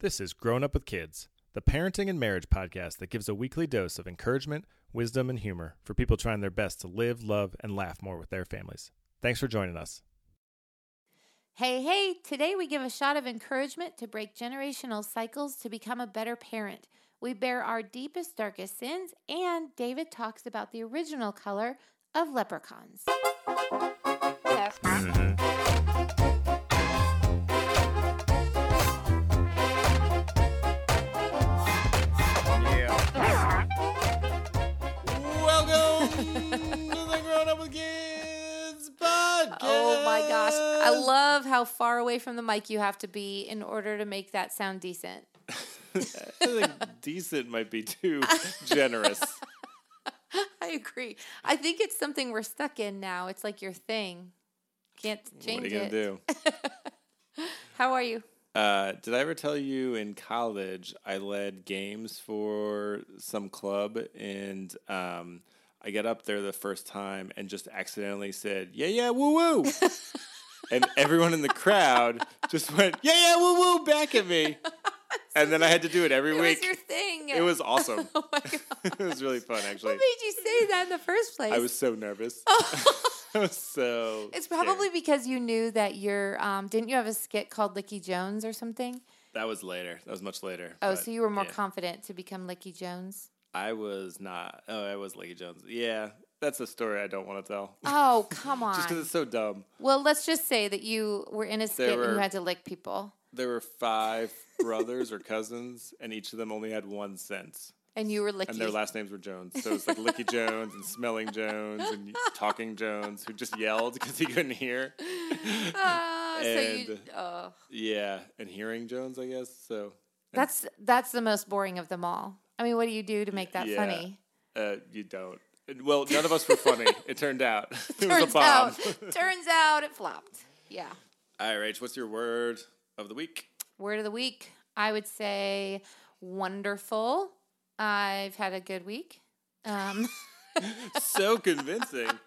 This is Grown Up with Kids, the parenting and marriage podcast that gives a weekly dose of encouragement, wisdom, and humor for people trying their best to live, love, and laugh more with their families. Thanks for joining us. Hey, hey, today we give a shot of encouragement to break generational cycles to become a better parent. We bear our deepest, darkest sins, and David talks about the original color of leprechauns. Welcome my gosh, I love how far away from the mic you have to be in order to make that sound decent. I think decent might be too generous. I agree. I think it's something we're stuck in now. It's like your thing. Can't change what are you it. gonna do? How are you? Uh, did I ever tell you in college I led games for some club and um, I got up there the first time and just accidentally said, yeah, yeah, woo woo. and everyone in the crowd just went, yeah, yeah, woo woo back at me. and then I had to do it every It week. was your thing. it was awesome. Oh my god. it was really fun, actually. What made you say that in the first place? I was so nervous. I was so. It's scared. probably because you knew that you're. Um, didn't you have a skit called Licky Jones or something? That was later. That was much later. Oh, but so you were more yeah. confident to become Licky Jones. I was not. Oh, I was Leggy Jones. Yeah, that's a story I don't want to tell. Oh, come on. Just because it's so dumb. well, let's just say that you were in a skit and were- you had to lick people, There were five brothers or cousins, and each of them only had one sense. and you were Licky. And their last names were Jones. So it's like Licky Jones and Smelling Jones and Talking Jones, who just yelled because he couldn't hear. Ah, so you. and- Oh, Yeah, and Hearing Jones, I guess. So that's that's the most boring of them all. I mean, what do you do to make that Yeah. funny? uh, you don't. Well, none of us were funny. It turned out it was a Turns bomb. out, turns out it flopped. Yeah. All right, Rach, what's your word of the week? Word of the week, I would say wonderful. I've had a good week. Um, So convincing.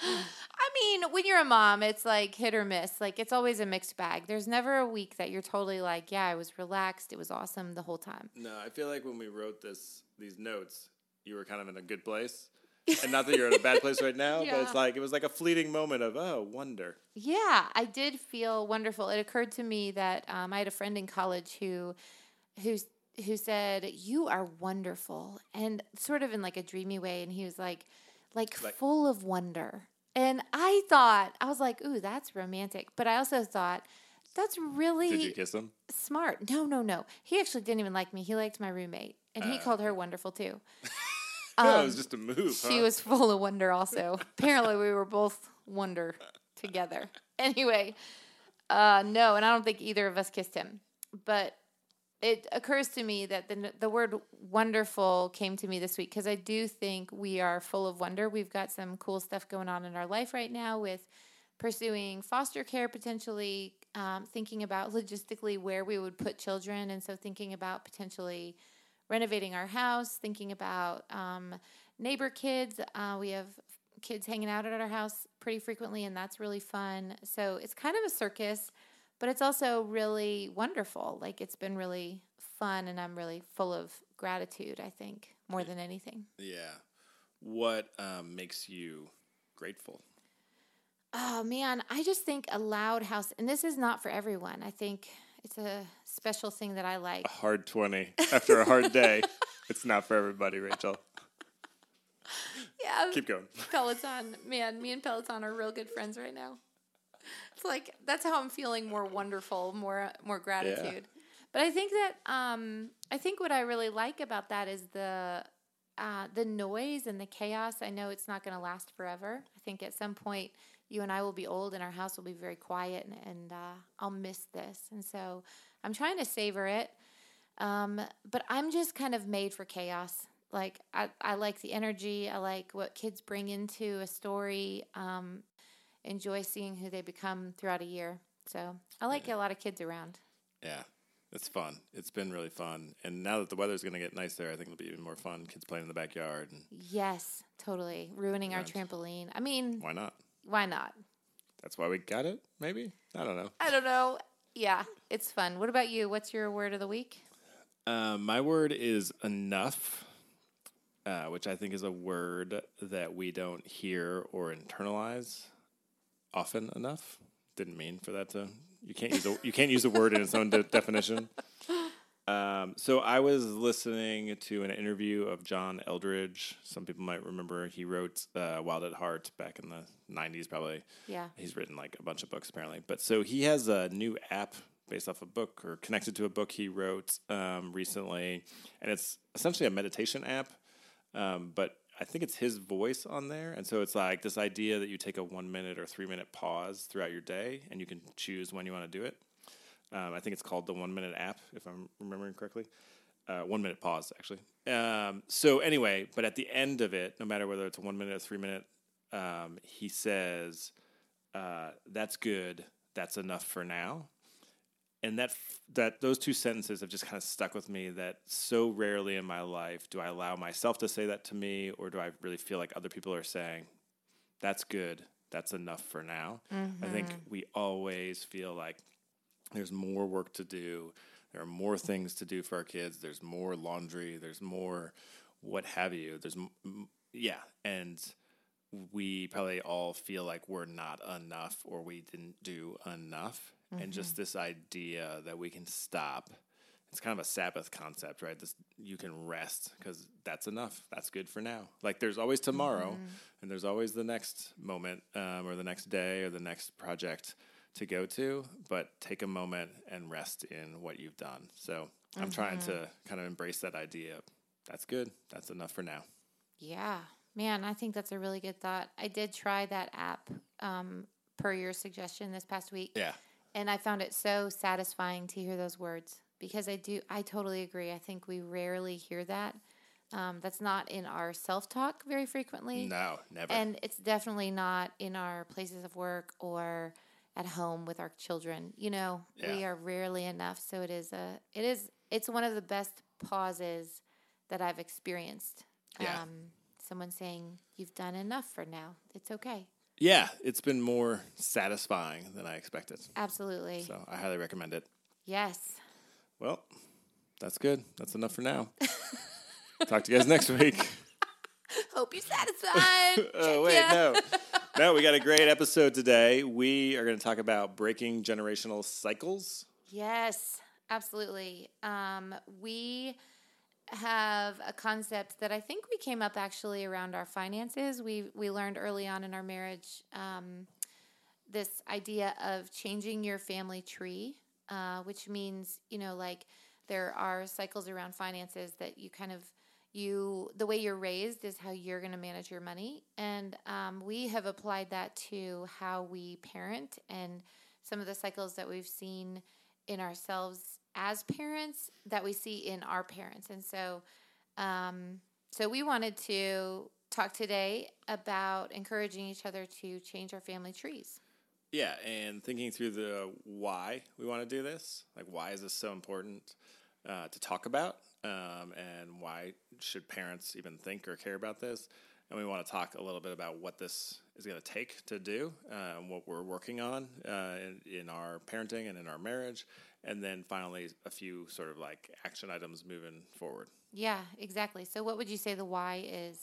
I mean, when you're a mom, it's like hit or miss. Like it's always a mixed bag. There's never a week that you're totally like, yeah, I was relaxed. It was awesome the whole time. No, I feel like when we wrote this these notes, you were kind of in a good place. And not that you're in a bad place right now, but Yeah. it's like it was like a fleeting moment of oh wonder. Yeah, I did feel wonderful. It occurred to me that um, I had a friend in college who, who's who said, "You are wonderful," and sort of in like a dreamy way. And he was like, like, Like- full of wonder. And I thought, I was like, "Ooh, that's romantic." But I also thought. That's really Did you kiss him? smart. No, no, no. He actually didn't even like me. He liked my roommate, and he Ah, called her wonderful too. no, it Um, was just a move. she huh? was full of wonder also. Apparently we were both wonder together. Anyway, uh no, and I don't think either of us kissed him. But it occurs to me that the the word wonderful came to me this week because I do think we are full of wonder. We've got some cool stuff going on in our life right now with pursuing foster care potentially um, thinking about logistically where we would put children and so thinking about potentially renovating our house thinking about um, neighbor kids. Uh, we have kids hanging out at our house pretty frequently and that's really fun. So it's kind of a circus but it's also really wonderful like it's been really fun and i'm really full of gratitude i think more than anything Yeah. What um, makes you grateful? Oh man, I just think a loud house, and this is not for everyone. I think it's a special thing that I like. A hard twenty after a hard day. it's not for everybody, Rachel. Yeah, Keep going. Peloton, man, me and Peloton are real good friends right now. It's like that's how I'm feeling more wonderful, more more gratitude. But I think that um, I think what I really like about that is the uh, the noise and the chaos. I know it's not going to last forever. I think at some point you and I will be old and our house will be very quiet, and, and uh, I'll miss this. And so I'm trying to savor it. Um, but I'm just kind of made for chaos. Like I, I like the energy. I like what kids bring into a story. Um, enjoy seeing who they become throughout a year. So I like a lot of kids around. Yeah. It's fun. It's been really fun. And now that the weather's going to get nicer, I think it'll be even more fun. Kids playing in the backyard. And Yes, totally. Ruining our trampoline. I mean, why not? why not? That's why we got it, maybe? I don't know. I don't know. Yeah, it's fun. What about you? What's your word of the week? Um, my word is enough, uh, which I think is a word that we don't hear or internalize often enough. Didn't mean for that to. You can't use a you can't use a word in its own de- definition. Um, so I was listening to an interview of John Eldredge. Some people might remember he wrote uh, Wild at Heart back in the '90s, probably. Yeah. He's written like a bunch of books apparently. But so he has a new app based off a book or connected to a book he wrote um, recently, and it's essentially a meditation app. Um, but I think it's his voice on there, and so it's like this idea that you take a one minute or three minute pause throughout your day, and you can choose when you want to do it. Um, I think it's called the One Minute app, if I'm remembering correctly. Uh, one minute pause, actually. Um, so anyway, but at the end of it, no matter whether it's a one minute or three minute, um, he says, uh, "That's good. That's enough for now." And that that those two sentences have just kind of stuck with me. That so rarely in my life do I allow myself to say that to me, or do I really feel like other people are saying, "That's good. That's enough for now." I think mm-hmm. we always feel like there's more work to do. There are more things to do for our kids. There's more laundry. There's more what have you. There's, yeah. And we probably all feel like we're not enough or we didn't do enough. And just this idea that we can stop. It's kind of a Sabbath concept, right? This you can rest because that's enough. That's good for now. Like there's always tomorrow, and there's always the next moment, um, or the next day, or the next project to go to, but take a moment and rest in what you've done. So I'm trying to kind of embrace that idea. That's good. That's enough for now. Yeah, man, I think that's a really good thought. I did try that app um, per your suggestion this past week, Yeah. And I found it so satisfying to hear those words because I do. I totally agree. I think we rarely hear that. Um, that's not in our self talk very frequently, No, never. and it's definitely not in our places of work or at home with our children. You know, we are rarely enough. So it is a. It is. It's one of the best pauses that I've experienced. Yeah. Um, someone saying, "You've done enough for now. It's okay." Yeah, it's been more satisfying than I expected. Absolutely. So I highly recommend it. Yes. Well, that's good. That's enough for now. Talk to you guys next week. Hope you're satisfied. Oh wait, no, no. We got a great episode today. We are going to talk about breaking generational cycles. Yes, absolutely. Um, we have a concept that I think we came up actually around our finances. We we learned early on in our marriage um, this idea of changing your family tree, uh, which means you know like there are cycles around finances that you kind of you the way you're raised is how you're going to manage your money and um, we have applied that to how we parent and some of the cycles that we've seen in ourselves as parents that we see in our parents and so um, so we wanted to talk today about encouraging each other to change our family trees Yeah, and thinking through the why we want to do this. Like, why is this so important uh, to talk about? Um, and why should parents even think or care about this? And we want to talk a little bit about what this is going to take to do, uh, and what we're working on uh, in, in our parenting and in our marriage. And then finally, a few sort of like action items moving forward. yeah exactly so what would you say the why is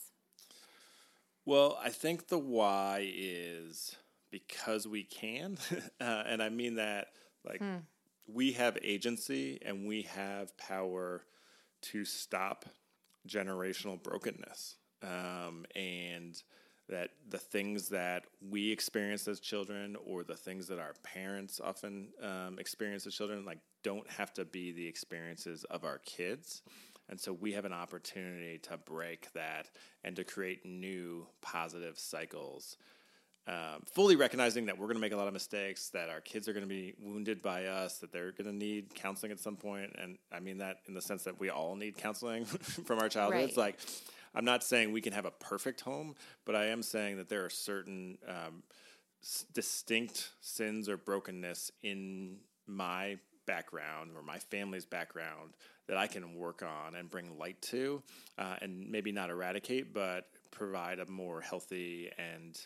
Well, I think the why is because we can. uh, and I mean that like we have agency and we have power to stop generational brokenness. Um, and that the things that we experience as children or the things that our parents often um, experience as children like don't have to be the experiences of our kids. And so we have an opportunity to break that and to create new positive cycles. Um, fully recognizing that we're going to make a lot of mistakes that our kids are going to be wounded by us that they're going to need counseling at some point. And i mean that in the sense that we all need counseling from our childhoods. Right. like I'm not saying we can have a perfect home, but I am saying that there are certain um, s- distinct sins or brokenness in my background or my family's background that I can work on and bring light to, uh, and maybe not eradicate, but provide a more healthy and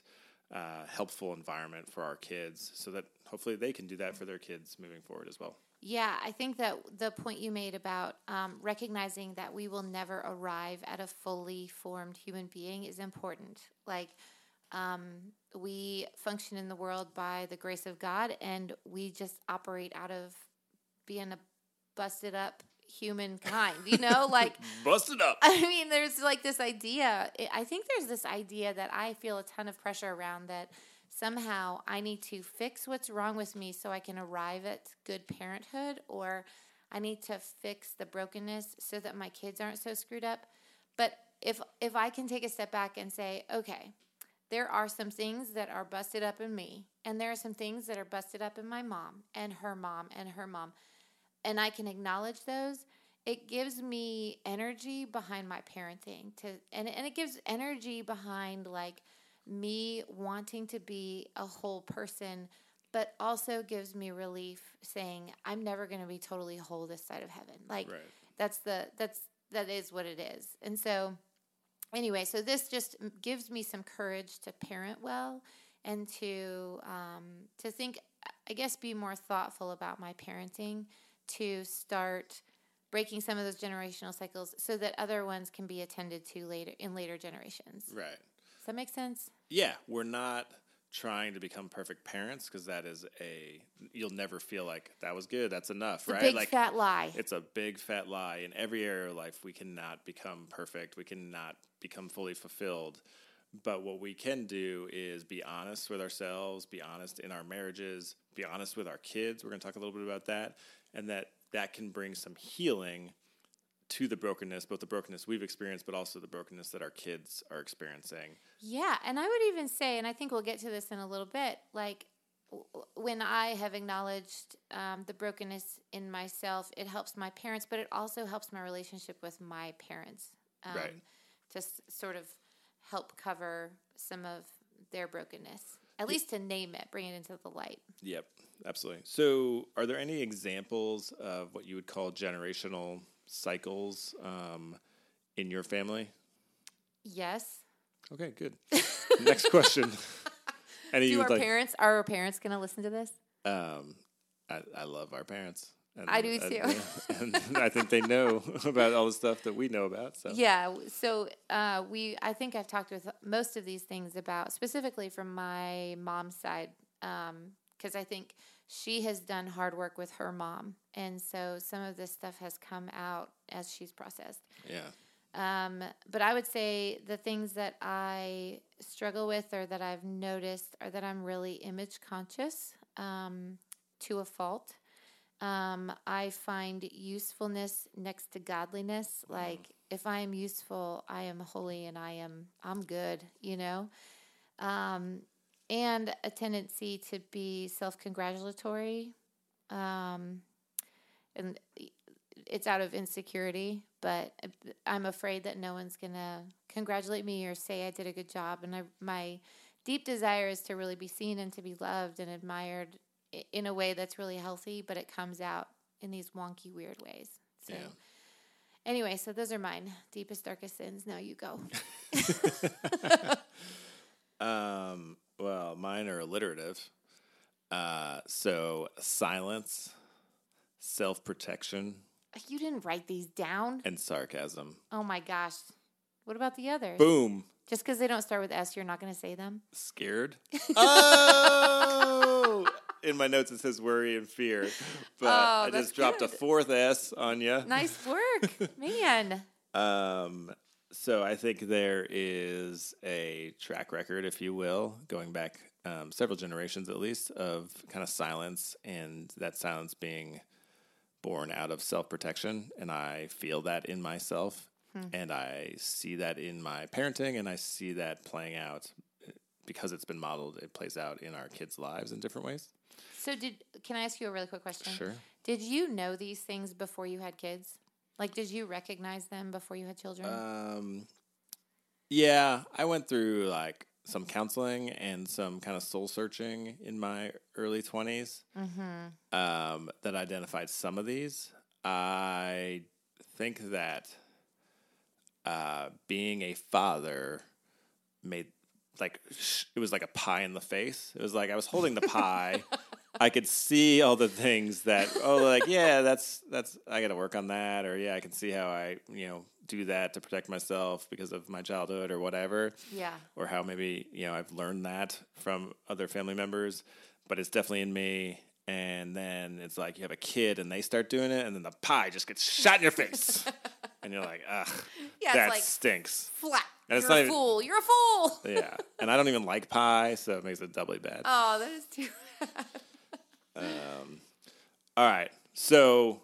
uh, helpful environment for our kids, so that hopefully they can do that for their kids moving forward as well. Yeah, I think that the point you made about um, recognizing that we will never arrive at a fully formed human being is important. Like, um, we function in the world by the grace of God, and we just operate out of being a busted up humankind, you know? Like, busted up. I mean, there's like this idea. I think there's this idea that I feel a ton of pressure around that somehow I need to fix what's wrong with me so I can arrive at good parenthood, or I need to fix the brokenness so that my kids aren't so screwed up. But if if I can take a step back and say, okay, there are some things that are busted up in me, and there are some things that are busted up in my mom and her mom and her mom, and I can acknowledge those. It gives me energy behind my parenting to, and and it gives energy behind like me wanting to be a whole person, but also gives me relief saying I'm never going to be totally whole this side of heaven. Like Right. that's the that's that is what it is. And so anyway, so this just gives me some courage to parent well and to um, to think I guess be more thoughtful about my parenting to start breaking some of those generational cycles so that other ones can be attended to later in later generations. Right. Does that make sense? Yeah, we're not trying to become perfect parents because that is a you'll never feel like that was good. That's enough, It's a right? big like fat lie. it's a big fat lie in every area of life. We cannot become perfect. We cannot become fully fulfilled. But what we can do is be honest with ourselves, be honest in our marriages, be honest with our kids. We're going to talk a little bit about that, and that that can bring some healing to the brokenness, both the brokenness we've experienced, but also the brokenness that our kids are experiencing. Yeah, and I would even say, and I think we'll get to this in a little bit, like when I have acknowledged um, the brokenness in myself, it helps my parents, but it also helps my relationship with my parents. Um, Right. To s- sort of help cover some of their brokenness, at least to name it, bring it into the light. Yep, absolutely. So, are there any examples of what you would call generational cycles um, in your family? Yes. Okay, good. Next question. Any Do you our like? parents, are our parents going to listen to this? Um, I, I love our parents. And, I do and- too. and I think they know about all the stuff that we know about. So Yeah. So uh, we, I think I've talked with most of these things about specifically from my mom's side, because I think she has done hard work with her mom, and so some of this stuff has come out as she's processed. yeah, Um, but I would say the things that I struggle with or that I've noticed are that I'm really image conscious um, to a fault. Um, I find usefulness next to godliness. Like if I am useful, I am holy and I am I'm good, you know. Um, and a tendency to be self-congratulatory. Um, and it's out of insecurity, but I'm afraid that no one's gonna congratulate me or say I did a good job. And I, my deep desire is to really be seen and to be loved and admired in a way that's really healthy, but it comes out in these wonky, weird ways. So, Yeah. anyway, so those are mine deepest, darkest sins. Now you go. Um, well, mine are alliterative. Uh, so silence, self protection, you didn't write these down. and sarcasm. Oh my gosh. What about the others? Boom. Just because they don't start with S, you're not going to say them? Scared. oh. In my notes it says worry and fear, but Oh, I that's just dropped a good. fourth S on you. Nice work, man. Um, so I think there is a track record, if you will, going back um, several generations at least, of kind of silence, and that silence being born out of self protection. And I feel that in myself, and I see that in my parenting, and I see that playing out because it's been modeled. It plays out in our kids' lives in different ways. So did can I ask you a really quick question? Sure. Did you know these things before you had kids? Like did you recognize them before you had children? Um, yeah, I went through like some counseling and some kind of soul searching in my early 20s um, that identified some of these. I think that uh, being a father made like sh- it was like a pie in the face. It was like I was holding the pie. I could see all the things that oh like yeah that's that's I got to work on that or yeah I can see how I you know do that to protect myself because of my childhood or whatever Yeah. or how maybe you know I've learned that from other family members but it's definitely in me and then it's like you have a kid and they start doing it and then the pie just gets shot in your face and you're like ugh Yeah, it's that like- stinks Flat. And You're a not even- fool. You're a fool. yeah and I don't even like pie so it makes it doubly bad Oh, that is too. All right. So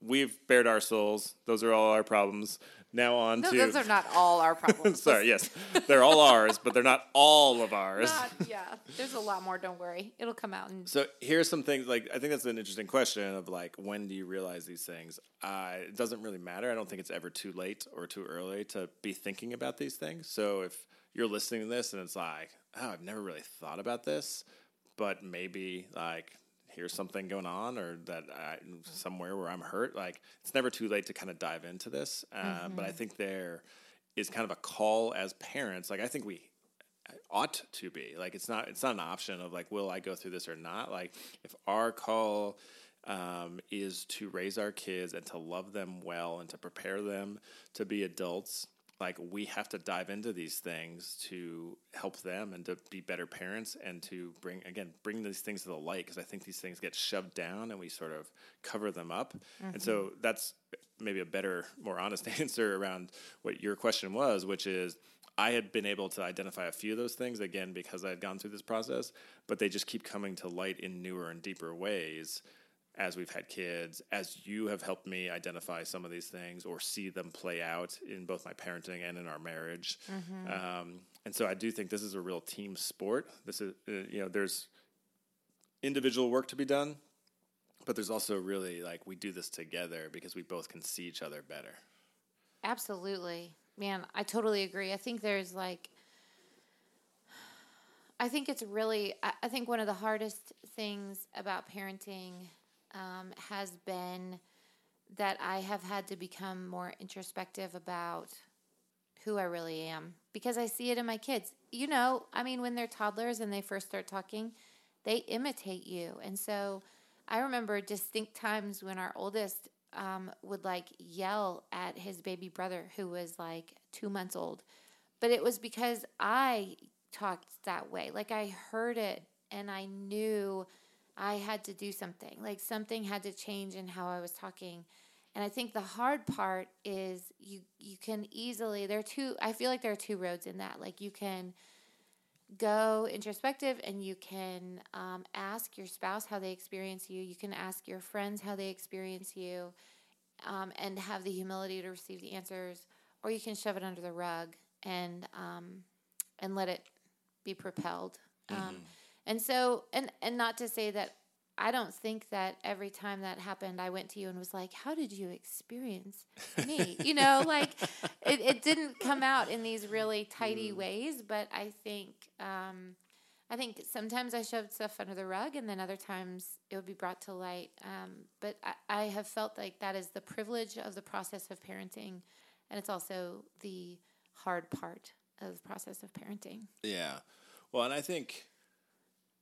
we've bared our souls. Those are all our problems. Now on No, to those are not all our problems. Sorry, yes. They're all ours, but they're not all of ours. Not, yeah. There's a lot more. Don't worry. It'll come out. And So here's some things like I think that's an interesting question of like when do you realize these things? Uh, it doesn't really matter. I don't think it's ever too late or too early to be thinking about these things. So if you're listening to this and it's like, oh, I've never really thought about this, but maybe like here's something going on or that I, somewhere where I'm hurt. Like it's never too late to kind of dive into this. Uh, But I think there is kind of a call as parents. Like I think we ought to be like it's not it's not an option of like will i go through this or not like if our call um, is to raise our kids and to love them well and to prepare them to be adults like we have to dive into these things to help them and to be better parents and to bring again bring these things to the light because i think these things get shoved down and we sort of cover them up. And so mm-hmm. that's maybe a better more honest answer around what your question was which is I had been able to identify a few of those things again because I had gone through this process, but they just keep coming to light in newer and deeper ways as we've had kids, as you have helped me identify some of these things or see them play out in both my parenting and in our marriage. Um, and so I do think this is a real team sport. This is, uh, you know, there's individual work to be done, but there's also really like we do this together because we both can see each other better. Absolutely. Man, I totally agree. I think there's like, I think it's really, I, I think one of the hardest things about parenting um, has been that I have had to become more introspective about who I really am because I see it in my kids. You know, I mean, when they're toddlers and they first start talking, they imitate you. And so I remember distinct times when our oldest um, would like yell at his baby brother who was like two months old. But it was because I talked that way. Like I heard it and I knew I had to do something. Like something had to change in how I was talking. And I think the hard part is you you can easily there are two I feel like there are two roads in that. Like you can go introspective and you can um, ask your spouse how they experience you. You can ask your friends how they experience you um, and have the humility to receive the answers, or you can shove it under the rug and um, and let it be propelled. Um, and so, and and not to say that I don't think that every time that happened, I went to you and was like, "How did you experience me?" you know, like it, it didn't come out in these really tidy ways, but I think. Um, I think sometimes I shoved stuff under the rug, and then other times it would be brought to light. Um, but I, I have felt like that is the privilege of the process of parenting, and it's also the hard part of the process of parenting. Yeah. Well, and I think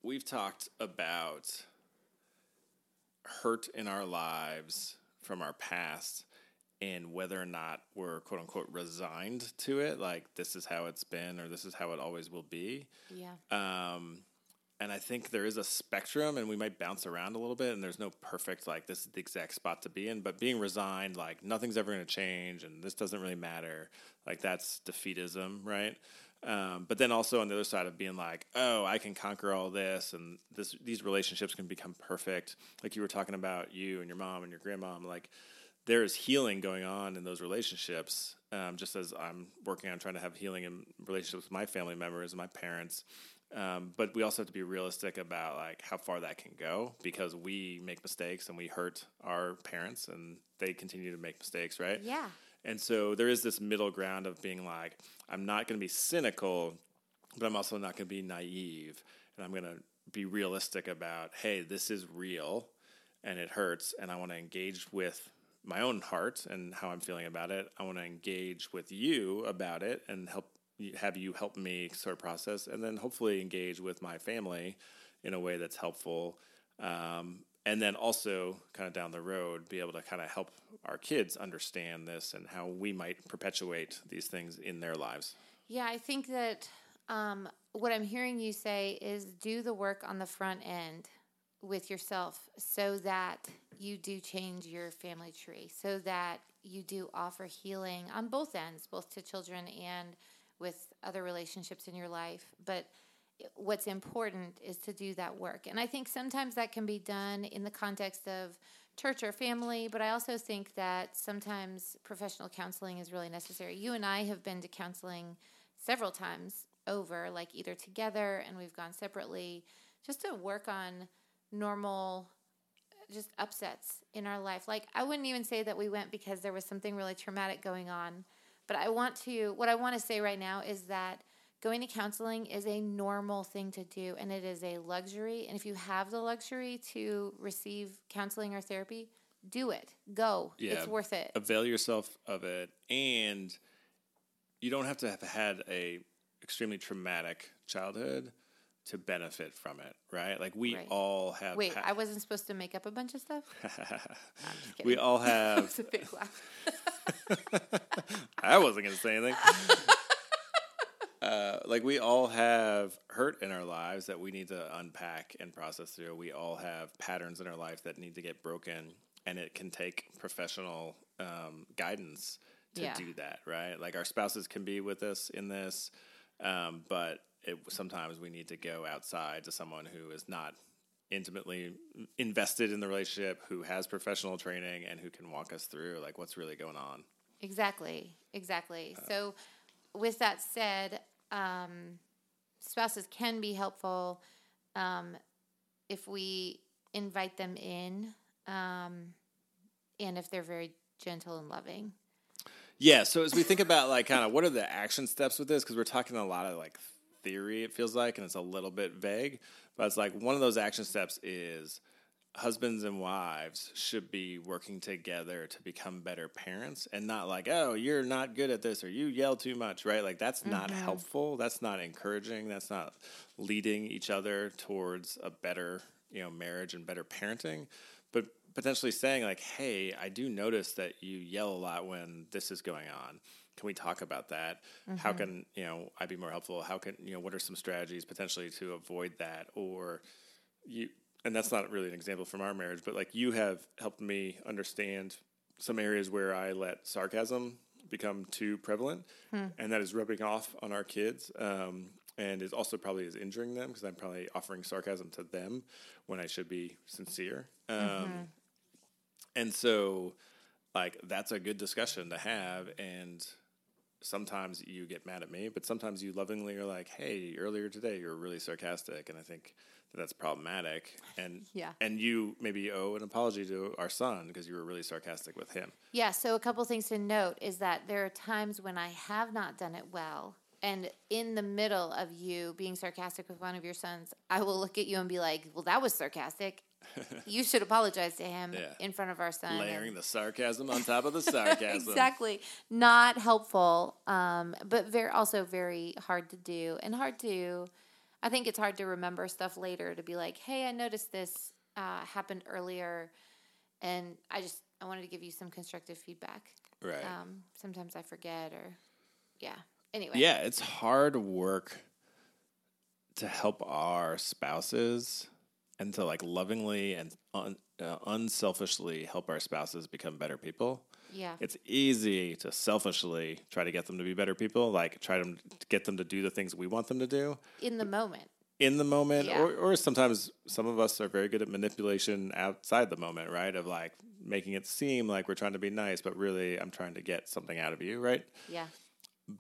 we've talked about hurt in our lives from our past and whether or not we're quote unquote resigned to it, like this is how it's been or this is how it always will be. Yeah. Um, and I think there is a spectrum, and we might bounce around a little bit. And there's no perfect like this is the exact spot to be in. But being resigned, like nothing's ever going to change, and this doesn't really matter. Like that's defeatism, right? Um, but then also on the other side of being like, oh, I can conquer all this, and this these relationships can become perfect. Like you were talking about you and your mom and your grandmom, like there is healing going on in those relationships. Um, just as I'm working on trying to have healing in relationships with my family members and my parents. Um, but we also have to be realistic about like how far that can go because we make mistakes and we hurt our parents and they continue to make mistakes, right? Yeah. And so there is this middle ground of being like, I'm not going to be cynical, but I'm also not going to be naive. And I'm going to be realistic about, hey, this is real and it hurts. And I want to engage with my own heart and how I'm feeling about it. I want to engage with you about it and help have you help me sort of process, and then hopefully engage with my family in a way that's helpful. Um, and then also, kind of down the road, be able to kind of help our kids understand this and how we might perpetuate these things in their lives. Yeah, I think that um, what I'm hearing you say is do the work on the front end with yourself so that you do change your family tree, so that you do offer healing on both ends, both to children and with other relationships in your life. But what's important is to do that work. And I think sometimes that can be done in the context of church or family, but I also think that sometimes professional counseling is really necessary. You and I have been to counseling several times over, like either together and we've gone separately, just to work on normal just upsets in our life. Like I wouldn't even say that we went because there was something really traumatic going on, but I want to what I want to say right now is that going to counseling is a normal thing to do and it is a luxury and if you have the luxury to receive counseling or therapy, do it. Go. Yeah. It's worth it. Avail yourself of it, and you don't have to have had a extremely traumatic childhood to benefit from it, right? Like we Right. all have. Wait, ha- I wasn't supposed to make up a bunch of stuff? I'm we all That have. was a big laugh. I wasn't going to say anything. Uh, like we all have hurt in our lives that we need to unpack and process through. We all have patterns in our life that need to get broken, and it can take professional um, guidance to Yeah. do that. Right? Like our spouses can be with us in this, um, but it, sometimes we need to go outside to someone who is not intimately invested in the relationship, who has professional training, and who can walk us through like what's really going on. Exactly, exactly. so, with that said, um, spouses can be helpful um, if we invite them in, um, and if they're very gentle and loving. Yeah. So as we think about like kind of what are the action steps with this, because we're talking a lot of like theory, it feels like, and it's a little bit vague. But it's like one of those action steps is husbands and wives should be working together to become better parents and not like, oh, you're not good at this or you yell too much, right? Like that's not mm-hmm. helpful. That's not encouraging. That's not leading each other towards a better, you know, marriage and better parenting. But potentially saying like, hey, I do notice that you yell a lot when this is going on. Can we talk about that? How mm-hmm. can, you know, I be more helpful? How can, you know, what are some strategies potentially to avoid that? Or you and that's not really an example from our marriage, but like you have helped me understand some areas where I let sarcasm become too prevalent, and that is rubbing off on our kids, um, and is also probably is injuring them because I'm probably offering sarcasm to them when I should be sincere. Um, And so, like that's a good discussion to have, and sometimes you get mad at me, but sometimes you lovingly are like, "Hey, earlier today you were really sarcastic," and I think that that's problematic. And Yeah. and you maybe owe an apology to our son because you were really sarcastic with him. Yeah, so a couple things to note is that there are times when I have not done it well. And in the middle of you being sarcastic with one of your sons, I will look at you and be like, well, that was sarcastic. you should apologize to him Yeah. in front of our son. and- Layering the sarcasm on top of the sarcasm. exactly. Not helpful, um, but very also very hard to do and hard to. I think it's hard to remember stuff later to be like, hey, I noticed this uh, happened earlier, and I just I wanted to give you some constructive feedback. Right. Um, sometimes I forget or yeah. Anyway. Yeah, it's hard work to help our spouses and to like lovingly and un, uh, unselfishly help our spouses become better people. Yeah. It's easy to selfishly try to get them to be better people, like try to get them to do the things we want them to do In the moment. in the moment, Yeah. or, or sometimes some of us are very good at manipulation outside the moment, right? Of like making it seem like we're trying to be nice, but really I'm trying to get something out of you, right? Yeah.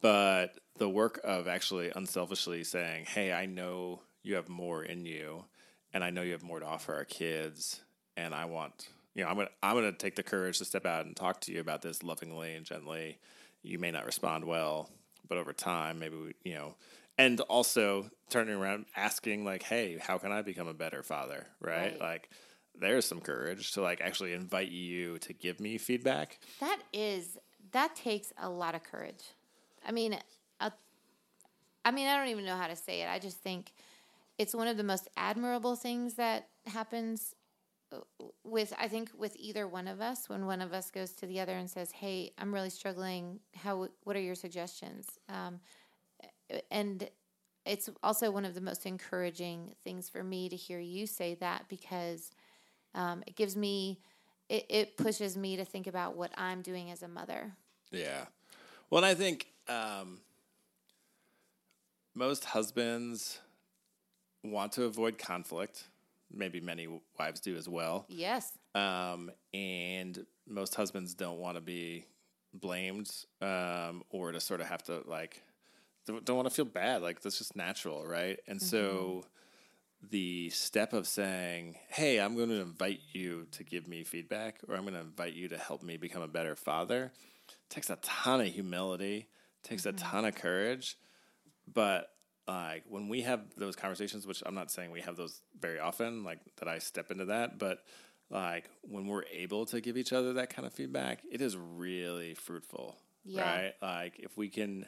but the work of actually unselfishly saying, "Hey, I know you have more in you, and I know you have more to offer our kids, and I want, you know, I'm gonna, I'm gonna take the courage to step out and talk to you about this lovingly and gently. You may not respond well, but over time, maybe we, you know." And also turning around, asking like, "Hey, how can I become a better father?" Right? Right. Like, there's some courage to like actually invite you to give me feedback. That is that takes a lot of courage. I mean, uh, I mean, I don't even know how to say it. I just think it's one of the most admirable things that happens uh, with I think with either one of us when one of us goes to the other and says, "Hey, I'm really struggling. How? What are your suggestions?" Um, and it's also one of the most encouraging things for me to hear you say that because um, it gives me it, it pushes me to think about what I'm doing as a mother. Yeah. Well, I think um, most husbands want to avoid conflict. Maybe many wives do as well. Yes. Um, and most husbands don't want to be blamed um, or to sort of have to like don't, don't want to feel bad. Like that's just natural, right? And mm-hmm. so the step of saying, "Hey, I'm going to invite you to give me feedback, or I'm going to invite you to help me become a better father," takes a ton of humility, takes mm-hmm. a ton of courage, but like when we have those conversations, which I'm not saying we have those very often, like that I step into that, but like when we're able to give each other that kind of feedback, it is really fruitful, yeah. right? Like if we can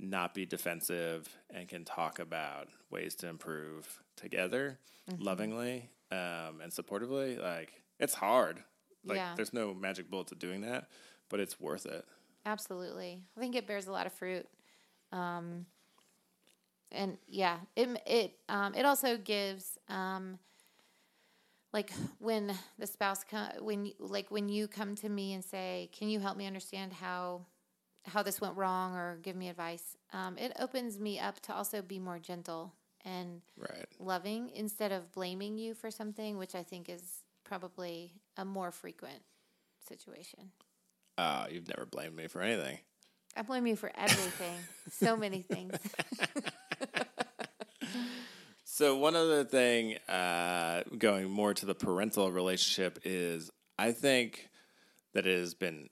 not be defensive and can talk about ways to improve together mm-hmm. lovingly um, and supportively like it's hard like yeah. there's no magic bullet to doing that but it's worth it absolutely i think it bears a lot of fruit um, and yeah it it um, it also gives um, like when the spouse come when like when you come to me and say can you help me understand how how this went wrong or give me advice. Um, it opens me up to also be more gentle and right. loving instead of blaming you for something, which I think is probably a more frequent situation. Uh, you've never blamed me for anything. I blame you for everything. so many things. so one other thing, uh, going more to the parental relationship, is I think that it has been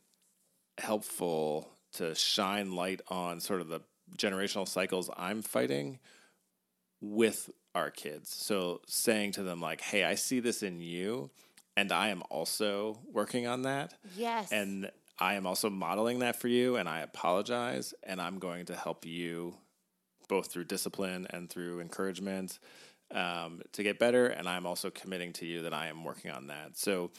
helpful to shine light on sort of the generational cycles I'm fighting with our kids. So saying to them like, "Hey, I see this in you and I am also working on that." Yes. And I am also modeling that for you and I apologize and I'm going to help you both through discipline and through encouragement um, to get better. And I'm also committing to you that I am working on that. So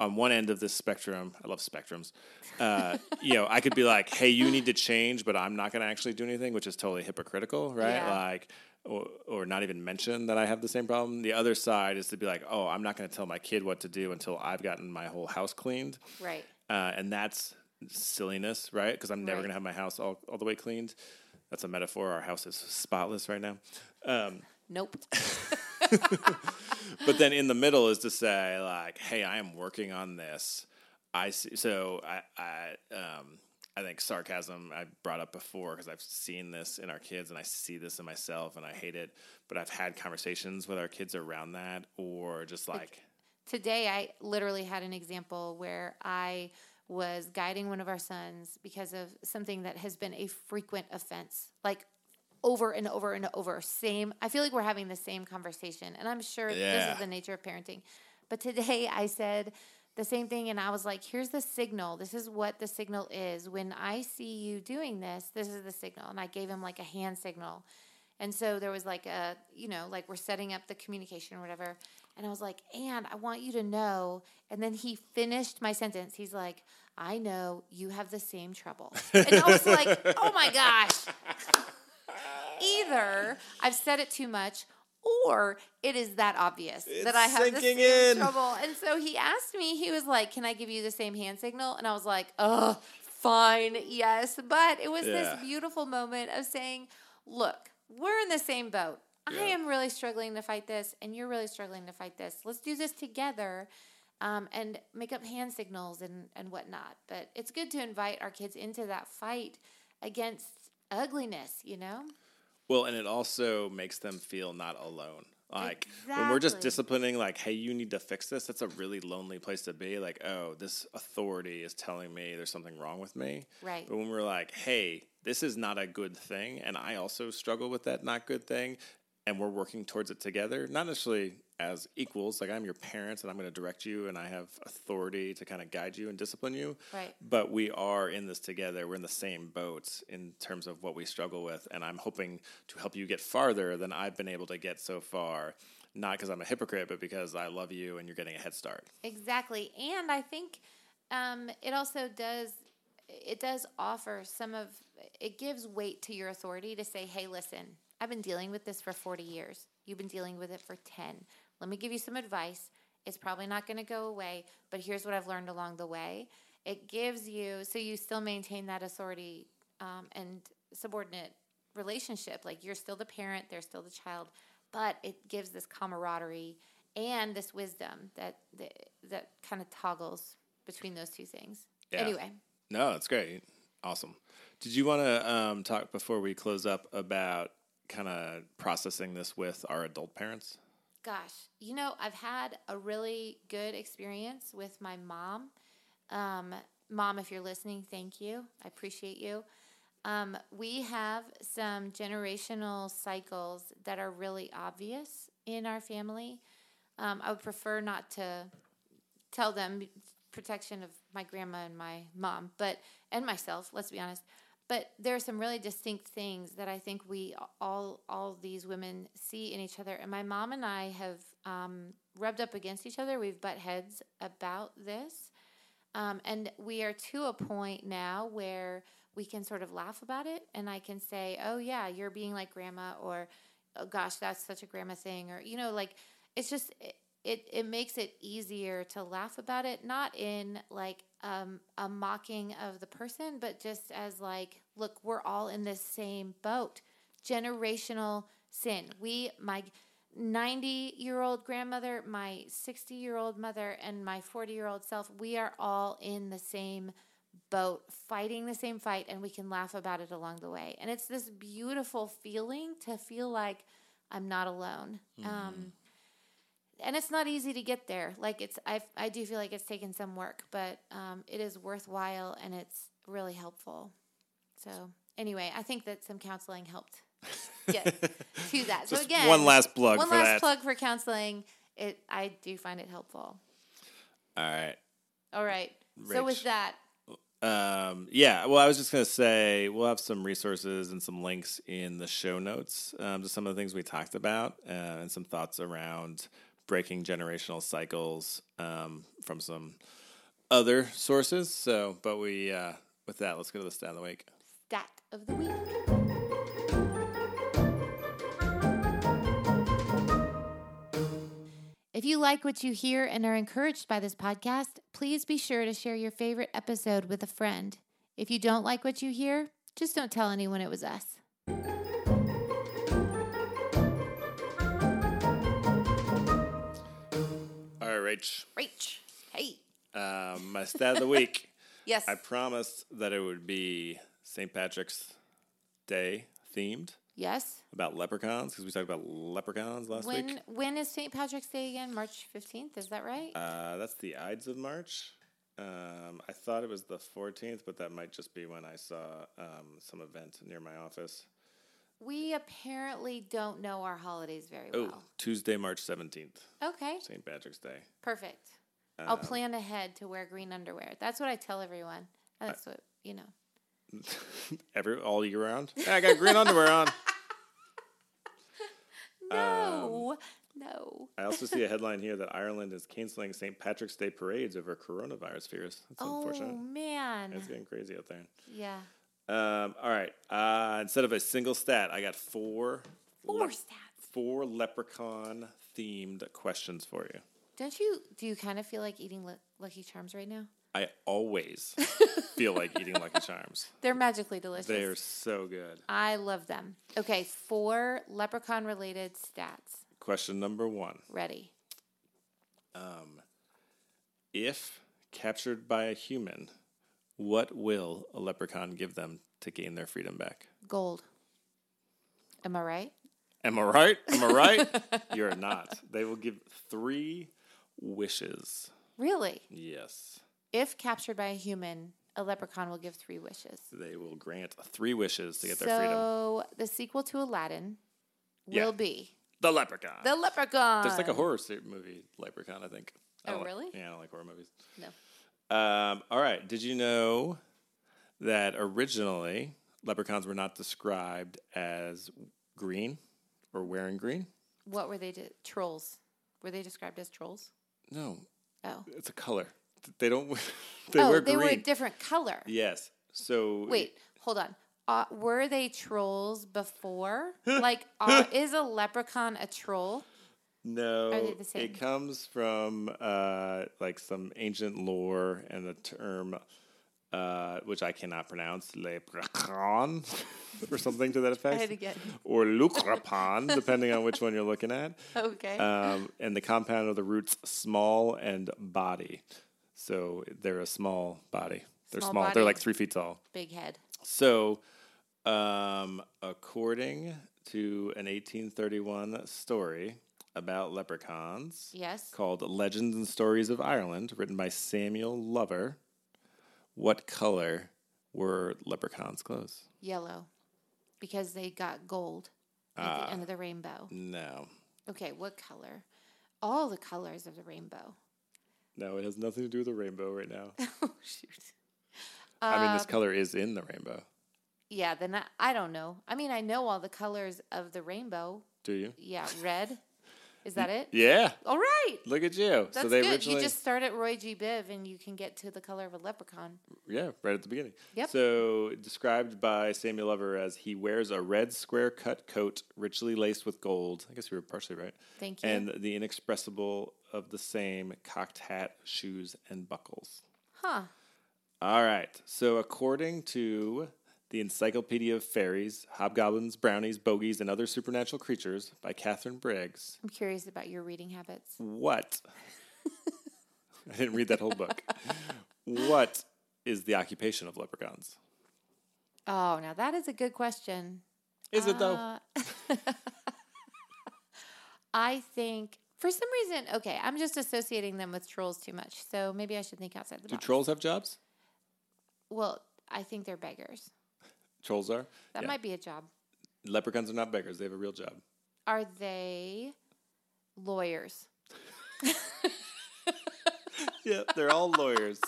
on one end of this spectrum, I love spectrums. Uh, you know, I could be like, "Hey, you need to change," but I'm not going to actually do anything, which is totally hypocritical, right? Yeah. Like, or, or not even mention that I have the same problem. The other side is to be like, "Oh, I'm not going to tell my kid what to do until I've gotten my whole house cleaned," right? Uh, and that's silliness, right? Because I'm never right. going to have my house all, all the way cleaned. That's a metaphor. Our house is spotless right now. Um, nope. but then in the middle is to say like, hey, I am working on this. I see. So I, I, um, I think sarcasm I brought up before because I've seen this in our kids and I see this in myself and I hate it. But I've had conversations with our kids around that or just like. Today, I literally had an example where I was guiding one of our sons because of something that has been a frequent offense. Like over and over and over. Same. I feel like we're having the same conversation, and I'm sure yeah. this is the nature of parenting. But today I said the same thing, and I was like, "Here's the signal. This is what the signal is. When I see you doing this, this is the signal." And I gave him like a hand signal. And so there was like a, you know, like we're setting up the communication or whatever. And I was like, and I want you to know. And then he finished my sentence. He's like, I know you have the same trouble. And I was like, oh my gosh either I've said it too much or it is that obvious it's that I have the same in. trouble. And so he asked me, he was like, Can I give you the same hand signal? And I was like, Oh, fine, yes. But it was yeah. this beautiful moment of saying, Look, we're in the same boat. Yeah. I am really struggling to fight this, and you're really struggling to fight this. Let's do this together. Um, and make up hand signals and, and whatnot. But it's good to invite our kids into that fight against ugliness, you know? Well, and it also makes them feel not alone. Like exactly. when we're just disciplining, like, hey, you need to fix this, that's a really lonely place to be. Like, oh, this authority is telling me there's something wrong with me. Right. But when we're like, hey, this is not a good thing, and I also struggle with that not good thing, and we're working towards it together, not necessarily as equals, like I'm your parents and I'm going to direct you and I have authority to kind of guide you and discipline you. Right. But we are in this together. We're in the same boat in terms of what we struggle with. And I'm hoping to help you get farther than I've been able to get so far. Not because I'm a hypocrite, but because I love you and you're getting a head start. Exactly. And I think um, it also does it does offer some of it gives weight to your authority to say, "Hey, listen, I've been dealing with this for 40 years. You've been dealing with it for 10. Let me give you some advice. It's probably not going to go away, but here's what I've learned along the way." It gives you so you still maintain that authority um, and subordinate relationship. Like you're still the parent, they're still the child, but it gives this camaraderie and this wisdom that that, that kind of toggles between those two things. Yeah. Anyway, No, that's great. Awesome. Did you want to um, talk before we close up about kind of processing this with our adult parents? Gosh, you know, I've had a really good experience with my mom. Um, mom, if you're listening, thank you. I appreciate you. Um, we have some generational cycles that are really obvious in our family. Um, I would prefer not to tell them protection of my grandma and my mom, but and myself. Let's be honest. But there are some really distinct things that I think we all all these women see in each other. And my mom and I have um, rubbed up against each other. We've butt heads about this, um, and we are to a point now where we can sort of laugh about it, and I can say, "Oh yeah, you're being like grandma," or "Oh gosh, that's such a grandma thing," or you know, like it's just it, it, makes it easier to laugh about it, not in like um, a mocking of the person, but just as like, look, we're all in the same boat. Generational sin. We, my 90 year old grandmother, my 60 year old mother, and my 40 year old self, we are all in the same boat, fighting the same fight, and we can laugh about it along the way. And it's this beautiful feeling to feel like I'm not alone. Um, and it's not easy to get there. Like it's, I, I do feel like it's taken some work, but um, it is worthwhile and it's really helpful. So anyway, I think that some counseling helped get to that. so again, one last plug one last that. plug for counseling. It, I do find it helpful. All right. All right. So with that, Um, yeah, well, I was just going to say we'll have some resources and some links in the show notes um, to some of the things we talked about uh, and some thoughts around breaking generational cycles um, from some other sources. So, but we, uh, with that, let's go to the stat of the week. stat of the week. If you like what you hear and are encouraged by this podcast, please be sure to share your favorite episode with a friend. If you don't like what you hear, just don't tell anyone it was us. Rach. Rach, hey. Um, my stat of the week. Yes. I promised that it would be St. Patrick's Day themed yes. about leprechauns because we talked about leprechauns last When week. when is St. Patrick's Day again? March 15th, is that right? Uh, that's the Ides of March. Um, I thought it was the 14th, but that might just be when I saw um, some event near my office. We apparently don't know our holidays very Oh, well. Tuesday, March 17th, Okay. St. Patrick's Day. Perfect. I'll Um, plan ahead to wear green underwear. That's what I tell everyone. That's what you know. Every all year round. Yeah, I got green underwear on. No, no. I also see a headline here that Ireland is canceling St. Patrick's Day parades over coronavirus fears. That's Oh unfortunate. man. It's getting crazy out there. Yeah. Um, all right. Uh, instead of a single stat, I got four Four lep- stats. four leprechaun themed questions for you. Don't you? Do you kind of feel like eating lu- Lucky Charms right now? I always feel like eating Lucky Charms. They're magically delicious. They are so good. I love them. Okay, four leprechaun related stats. Question number one. Ready. Um, if captured by a human, what will a leprechaun give them to gain their freedom back? Gold. Am I right? Am I right? Am I right? You're not. They will give three wishes. Really? Yes. If captured by a human, a leprechaun will give three wishes. They will grant three wishes to get their freedom. So the sequel to Aladdin Yeah. will be The Leprechaun. The Leprechaun. There's like a horror movie, Leprechaun. I think. Oh, like- really? yeah, I don't like horror movies. No. Um, all right. Did you know that originally leprechauns were not described as green or wearing green? What were they? De- trolls. Were they described as trolls? No, Oh. it's a color. They don't. they oh, wear they green. were a different color. yes. So Wait, hold on. Uh, were they trolls before? like, are, is a leprechaun a troll? No, Are they the same? it comes from uh, like some ancient lore and the term uh, which I cannot pronounce, leprechaun, or something to that effect, Try it again. or lucrapan, depending on which one you're looking at. Okay. Um, and the compound of the roots small and body, so they're a small body. They're Small small. body. They're like three feet tall. Big head. So, um, according to an 1831 story about leprechauns Yes. called Legends and Stories of Ireland, written by Samuel Lover, what color were leprechauns' clothes? Yellow. Because they got gold at Ah. the end of the rainbow. No. Okay, what color? All the colors of the rainbow. No, it has nothing to do with the rainbow right now. oh, shoot. I mean, this Um, color is in the rainbow. Yeah, then I, I don't know. I mean, I know all the colors of the rainbow. Do you? Yeah, red. Is that it? Yeah. All right. Look at you. That's so they good. originally You just start at Roy G. Biv and you can get to the color of a leprechaun. Yeah, right at the beginning. Yep. So described by Samuel Lover as he wears a red square cut coat richly laced with gold. I guess you were partially right. Thank you. And the inexpressible of the same cocked hat, shoes, and buckles. huh. All right. So according to the Encyclopedia of Fairies, Hobgoblins, Brownies, Bogies, and Other Supernatural Creatures by Katharine Briggs, I'm curious about your reading habits. what? I didn't read that whole book. what is the occupation of leprechauns? Oh, now that is a good question. Is it though? Uh, I think for some reason, okay, I'm just associating them with trolls too much. So maybe I should think outside the Do box. Do trolls have jobs? well, I think they're beggars. Trolls are. That Yeah. might be a job. Leprechauns are not beggars. They have a real job. Are they lawyers? Yeah, they're all lawyers.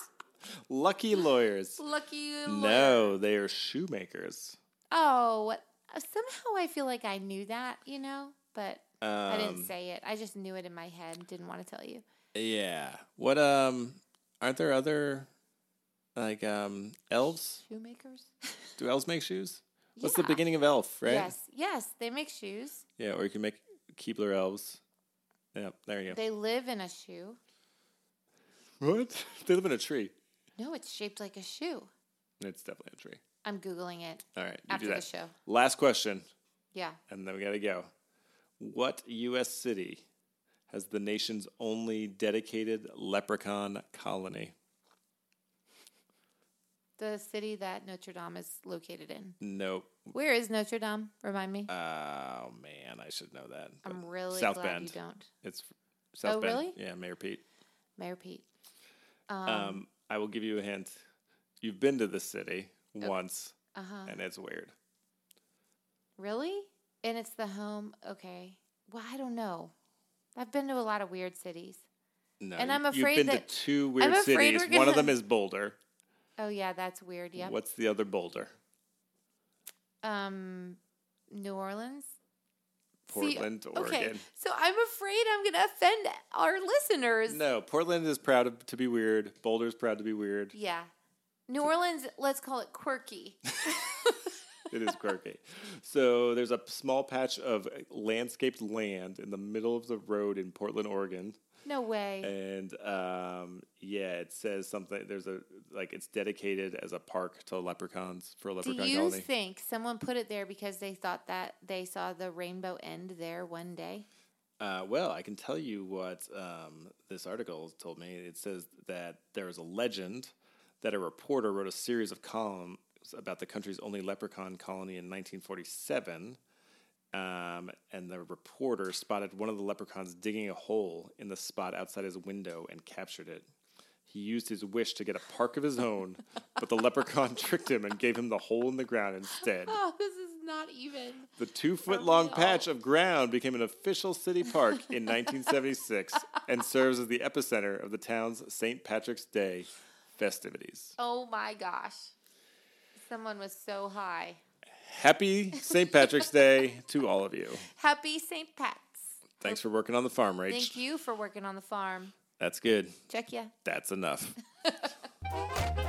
Lucky lawyers. Lucky No, they are shoemakers. Oh. Somehow I feel like I knew that, you know, but I didn't Um, say it. I just knew it in my head didn't want to tell you. Yeah. What um aren't there other like um elves? Shoemakers? Do elves make shoes? What's the beginning of elf, right? Yes, yes, they make shoes. Yeah, or you can make Keebler elves. Yeah, there you go. They live in a shoe. what? They live in a tree. No, it's shaped like a shoe. It's definitely a tree. I'm Googling it All right, after the show. Last question, Yeah. and then we gotta go. What U.S. city has the nation's only dedicated leprechaun colony? The city that Notre Dame is located in. Nope. Where is Notre Dame? Remind me. Oh man, I should know that. I'm really South glad Bend. you don't. It's South Oh, Bend. really? Yeah, Mayor Pete. Mayor Pete. Um, Um, I will give you a hint. You've been to this city once, uh-huh. and it's weird. Really? And it's the home. Okay. Well, I don't know. I've been to a lot of weird cities. No, And I'm afraid you've been that- to two weird cities. One of them is Boulder. Oh yeah, that's weird. Yeah. What's the other Boulder? Um, New Orleans. See, Portland, Okay, Oregon. so I'm afraid I'm going to offend our listeners. No, Portland is proud of, to be weird. Boulder's proud to be weird. Yeah. New Orleans, let's call it quirky. It is quirky. so there's a small patch of landscaped land in the middle of the road in Portland, Oregon. No way. And um, yeah, it says something. There's a like it's dedicated as a park to leprechauns for a leprechaun Do you colony. think someone put it there because they thought that they saw the rainbow end there one day? Uh, well, I can tell you what um, this article told me. It says that there is a legend that a reporter wrote a series of columns about the country's only leprechaun colony in 1947. Um, and the reporter spotted one of the leprechauns digging a hole in the spot outside his window and captured it. He used his wish to get a park of his own, but the leprechaun tricked him and gave him the hole in the ground instead. Oh, this is not even. The two foot long patch of ground became an official city park in 1976 and serves as the epicenter of the town's St. Patrick's Day festivities. Oh my gosh. Someone was so high. Happy St. Patrick's Day to all of you. Happy St. Pat's. Thanks for working on the farm, Rach. Thank you for working on the farm. That's good. Check ya. That's enough.